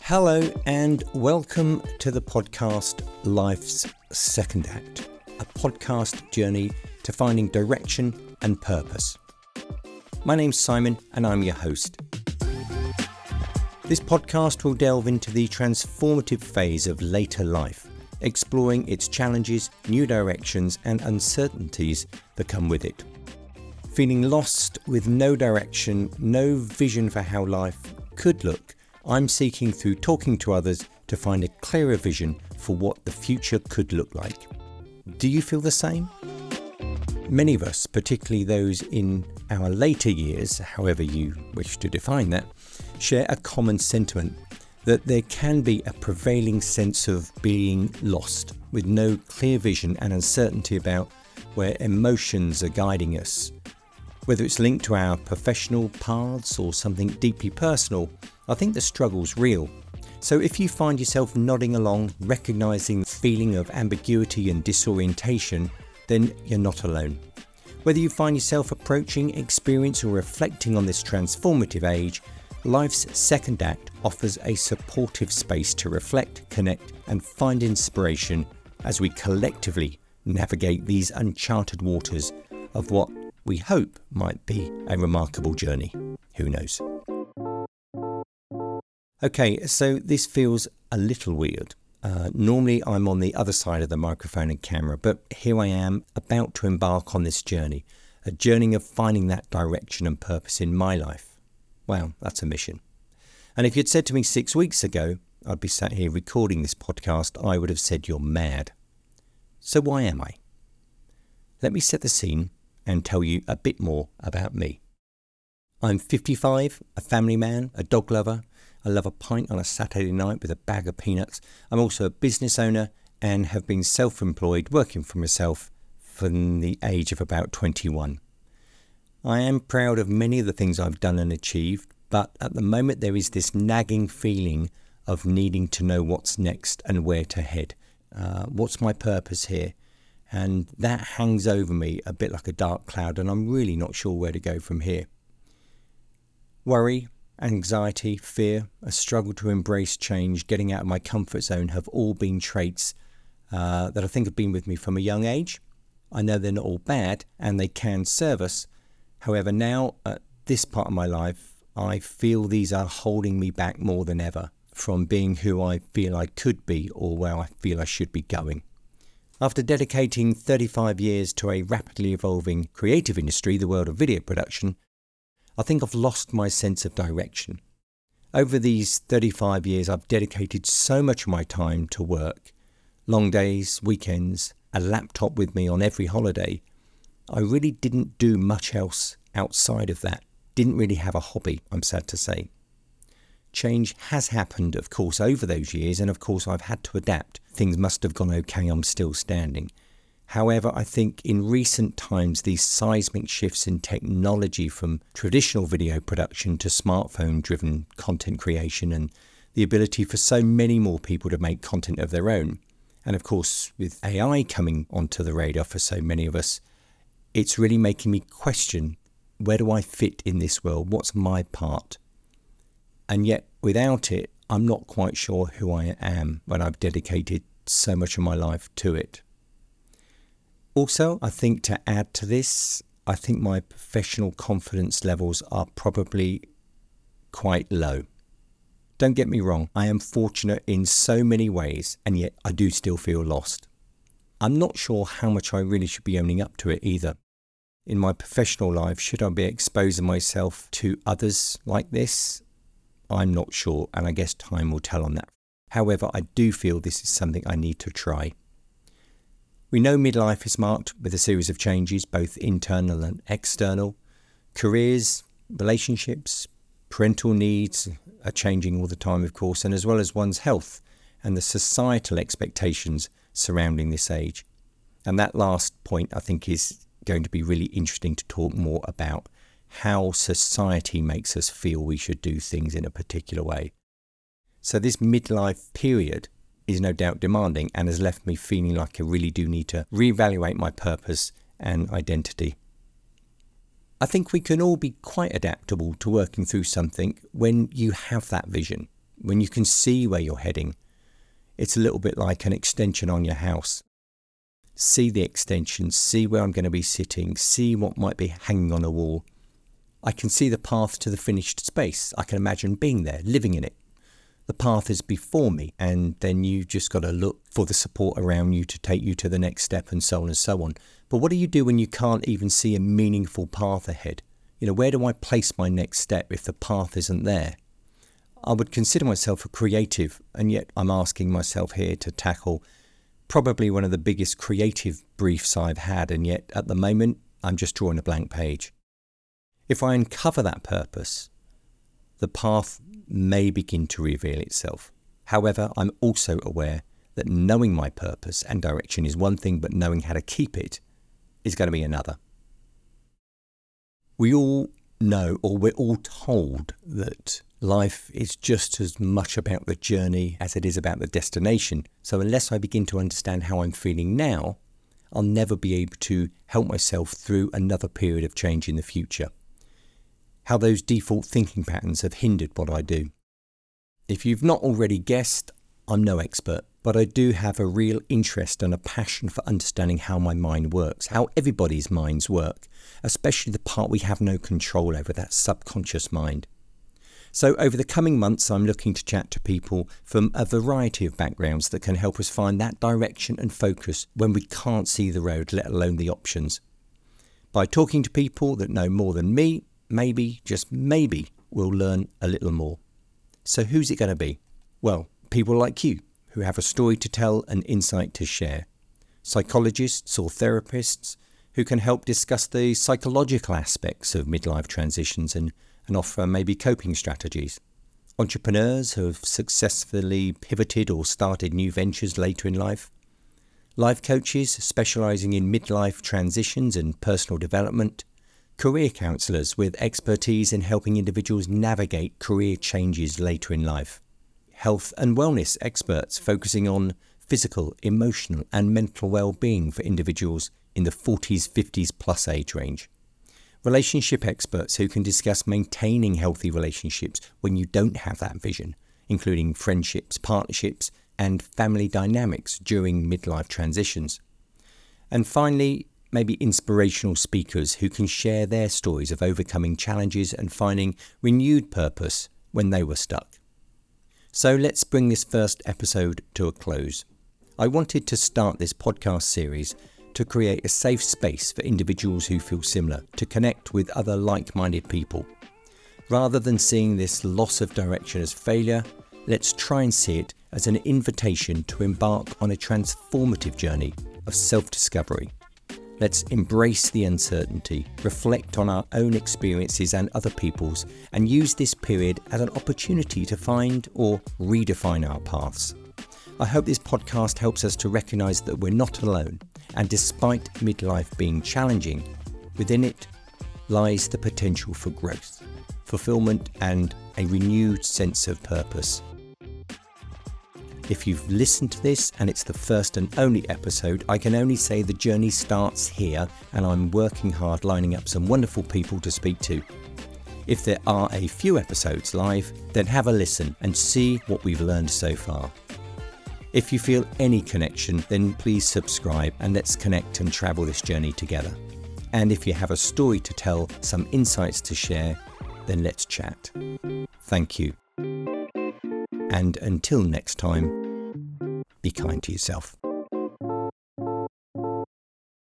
Hello, and welcome to the podcast Life's Second Act, a podcast journey to finding direction and purpose. My name's Simon, and I'm your host. This podcast will delve into the transformative phase of later life, exploring its challenges, new directions, and uncertainties that come with it. Feeling lost with no direction, no vision for how life could look I'm seeking through talking to others to find a clearer vision for what the future could look like. Do you feel the same? Many of us, particularly those in our later years, however you wish to define that, share a common sentiment that there can be a prevailing sense of being lost, with no clear vision and uncertainty about where emotions are guiding us. Whether it's linked to our professional paths or something deeply personal, I think the struggle's real. So if you find yourself nodding along, recognizing the feeling of ambiguity and disorientation, then you're not alone. Whether you find yourself approaching, experience, or reflecting on this transformative age, life's second act offers a supportive space to reflect, connect, and find inspiration as we collectively navigate these uncharted waters of what we hope might be a remarkable journey. Who knows? Okay, so this feels a little weird. Uh, normally, I'm on the other side of the microphone and camera, but here I am about to embark on this journey a journey of finding that direction and purpose in my life. Wow, that's a mission. And if you'd said to me six weeks ago, I'd be sat here recording this podcast, I would have said you're mad. So, why am I? Let me set the scene and tell you a bit more about me. I'm 55, a family man, a dog lover, I love a pint on a Saturday night with a bag of peanuts. I'm also a business owner and have been self employed working for myself from the age of about 21. I am proud of many of the things I've done and achieved, but at the moment there is this nagging feeling of needing to know what's next and where to head. Uh, what's my purpose here? And that hangs over me a bit like a dark cloud, and I'm really not sure where to go from here. Worry, anxiety, fear, a struggle to embrace change, getting out of my comfort zone have all been traits uh, that I think have been with me from a young age. I know they're not all bad and they can serve us. However, now at this part of my life, I feel these are holding me back more than ever from being who I feel I could be or where I feel I should be going. After dedicating 35 years to a rapidly evolving creative industry, the world of video production, I think I've lost my sense of direction. Over these 35 years, I've dedicated so much of my time to work long days, weekends, a laptop with me on every holiday. I really didn't do much else outside of that. Didn't really have a hobby, I'm sad to say. Change has happened, of course, over those years, and of course, I've had to adapt. Things must have gone okay, I'm still standing. However, I think in recent times, these seismic shifts in technology from traditional video production to smartphone driven content creation and the ability for so many more people to make content of their own. And of course, with AI coming onto the radar for so many of us, it's really making me question where do I fit in this world? What's my part? And yet, without it, I'm not quite sure who I am when I've dedicated so much of my life to it. Also, I think to add to this, I think my professional confidence levels are probably quite low. Don't get me wrong, I am fortunate in so many ways, and yet I do still feel lost. I'm not sure how much I really should be owning up to it either. In my professional life, should I be exposing myself to others like this? I'm not sure, and I guess time will tell on that. However, I do feel this is something I need to try. We know midlife is marked with a series of changes, both internal and external. Careers, relationships, parental needs are changing all the time, of course, and as well as one's health and the societal expectations surrounding this age. And that last point, I think, is going to be really interesting to talk more about how society makes us feel we should do things in a particular way. So, this midlife period is no doubt demanding and has left me feeling like I really do need to reevaluate my purpose and identity. I think we can all be quite adaptable to working through something when you have that vision, when you can see where you're heading. It's a little bit like an extension on your house. See the extension, see where I'm going to be sitting, see what might be hanging on a wall. I can see the path to the finished space. I can imagine being there, living in it. The path is before me, and then you've just got to look for the support around you to take you to the next step, and so on and so on. But what do you do when you can't even see a meaningful path ahead? You know, where do I place my next step if the path isn't there? I would consider myself a creative, and yet I'm asking myself here to tackle probably one of the biggest creative briefs I've had, and yet at the moment I'm just drawing a blank page. If I uncover that purpose, the path may begin to reveal itself. However, I'm also aware that knowing my purpose and direction is one thing, but knowing how to keep it is going to be another. We all know, or we're all told, that life is just as much about the journey as it is about the destination. So, unless I begin to understand how I'm feeling now, I'll never be able to help myself through another period of change in the future. How those default thinking patterns have hindered what I do. If you've not already guessed, I'm no expert but I do have a real interest and a passion for understanding how my mind works, how everybody's minds work, especially the part we have no control over, that subconscious mind. So, over the coming months, I'm looking to chat to people from a variety of backgrounds that can help us find that direction and focus when we can't see the road, let alone the options. By talking to people that know more than me, maybe, just maybe, we'll learn a little more. So, who's it going to be? Well, people like you who have a story to tell and insight to share, psychologists or therapists who can help discuss the psychological aspects of midlife transitions and, and offer maybe coping strategies, entrepreneurs who have successfully pivoted or started new ventures later in life, life coaches specializing in midlife transitions and personal development, career counselors with expertise in helping individuals navigate career changes later in life health and wellness experts focusing on physical, emotional, and mental well being for individuals in the 40s, 50s plus age range. Relationship experts who can discuss maintaining healthy relationships when you don't have that vision, including friendships, partnerships, and family dynamics during midlife transitions. And finally, maybe inspirational speakers who can share their stories of overcoming challenges and finding renewed purpose when they were stuck. So let's bring this first episode to a close. I wanted to start this podcast series to create a safe space for individuals who feel similar, to connect with other like minded people. Rather than seeing this loss of direction as failure, let's try and see it as an invitation to embark on a transformative journey of self discovery. Let's embrace the uncertainty, reflect on our own experiences and other people's, and use this period as an opportunity to find or redefine our paths. I hope this podcast helps us to recognize that we're not alone, and despite midlife being challenging, within it lies the potential for growth, fulfillment, and a renewed sense of purpose. If you've listened to this and it's the first and only episode, I can only say the journey starts here and I'm working hard lining up some wonderful people to speak to. If there are a few episodes live, then have a listen and see what we've learned so far. If you feel any connection, then please subscribe and let's connect and travel this journey together. And if you have a story to tell, some insights to share, then let's chat. Thank you. And until next time, be kind to yourself.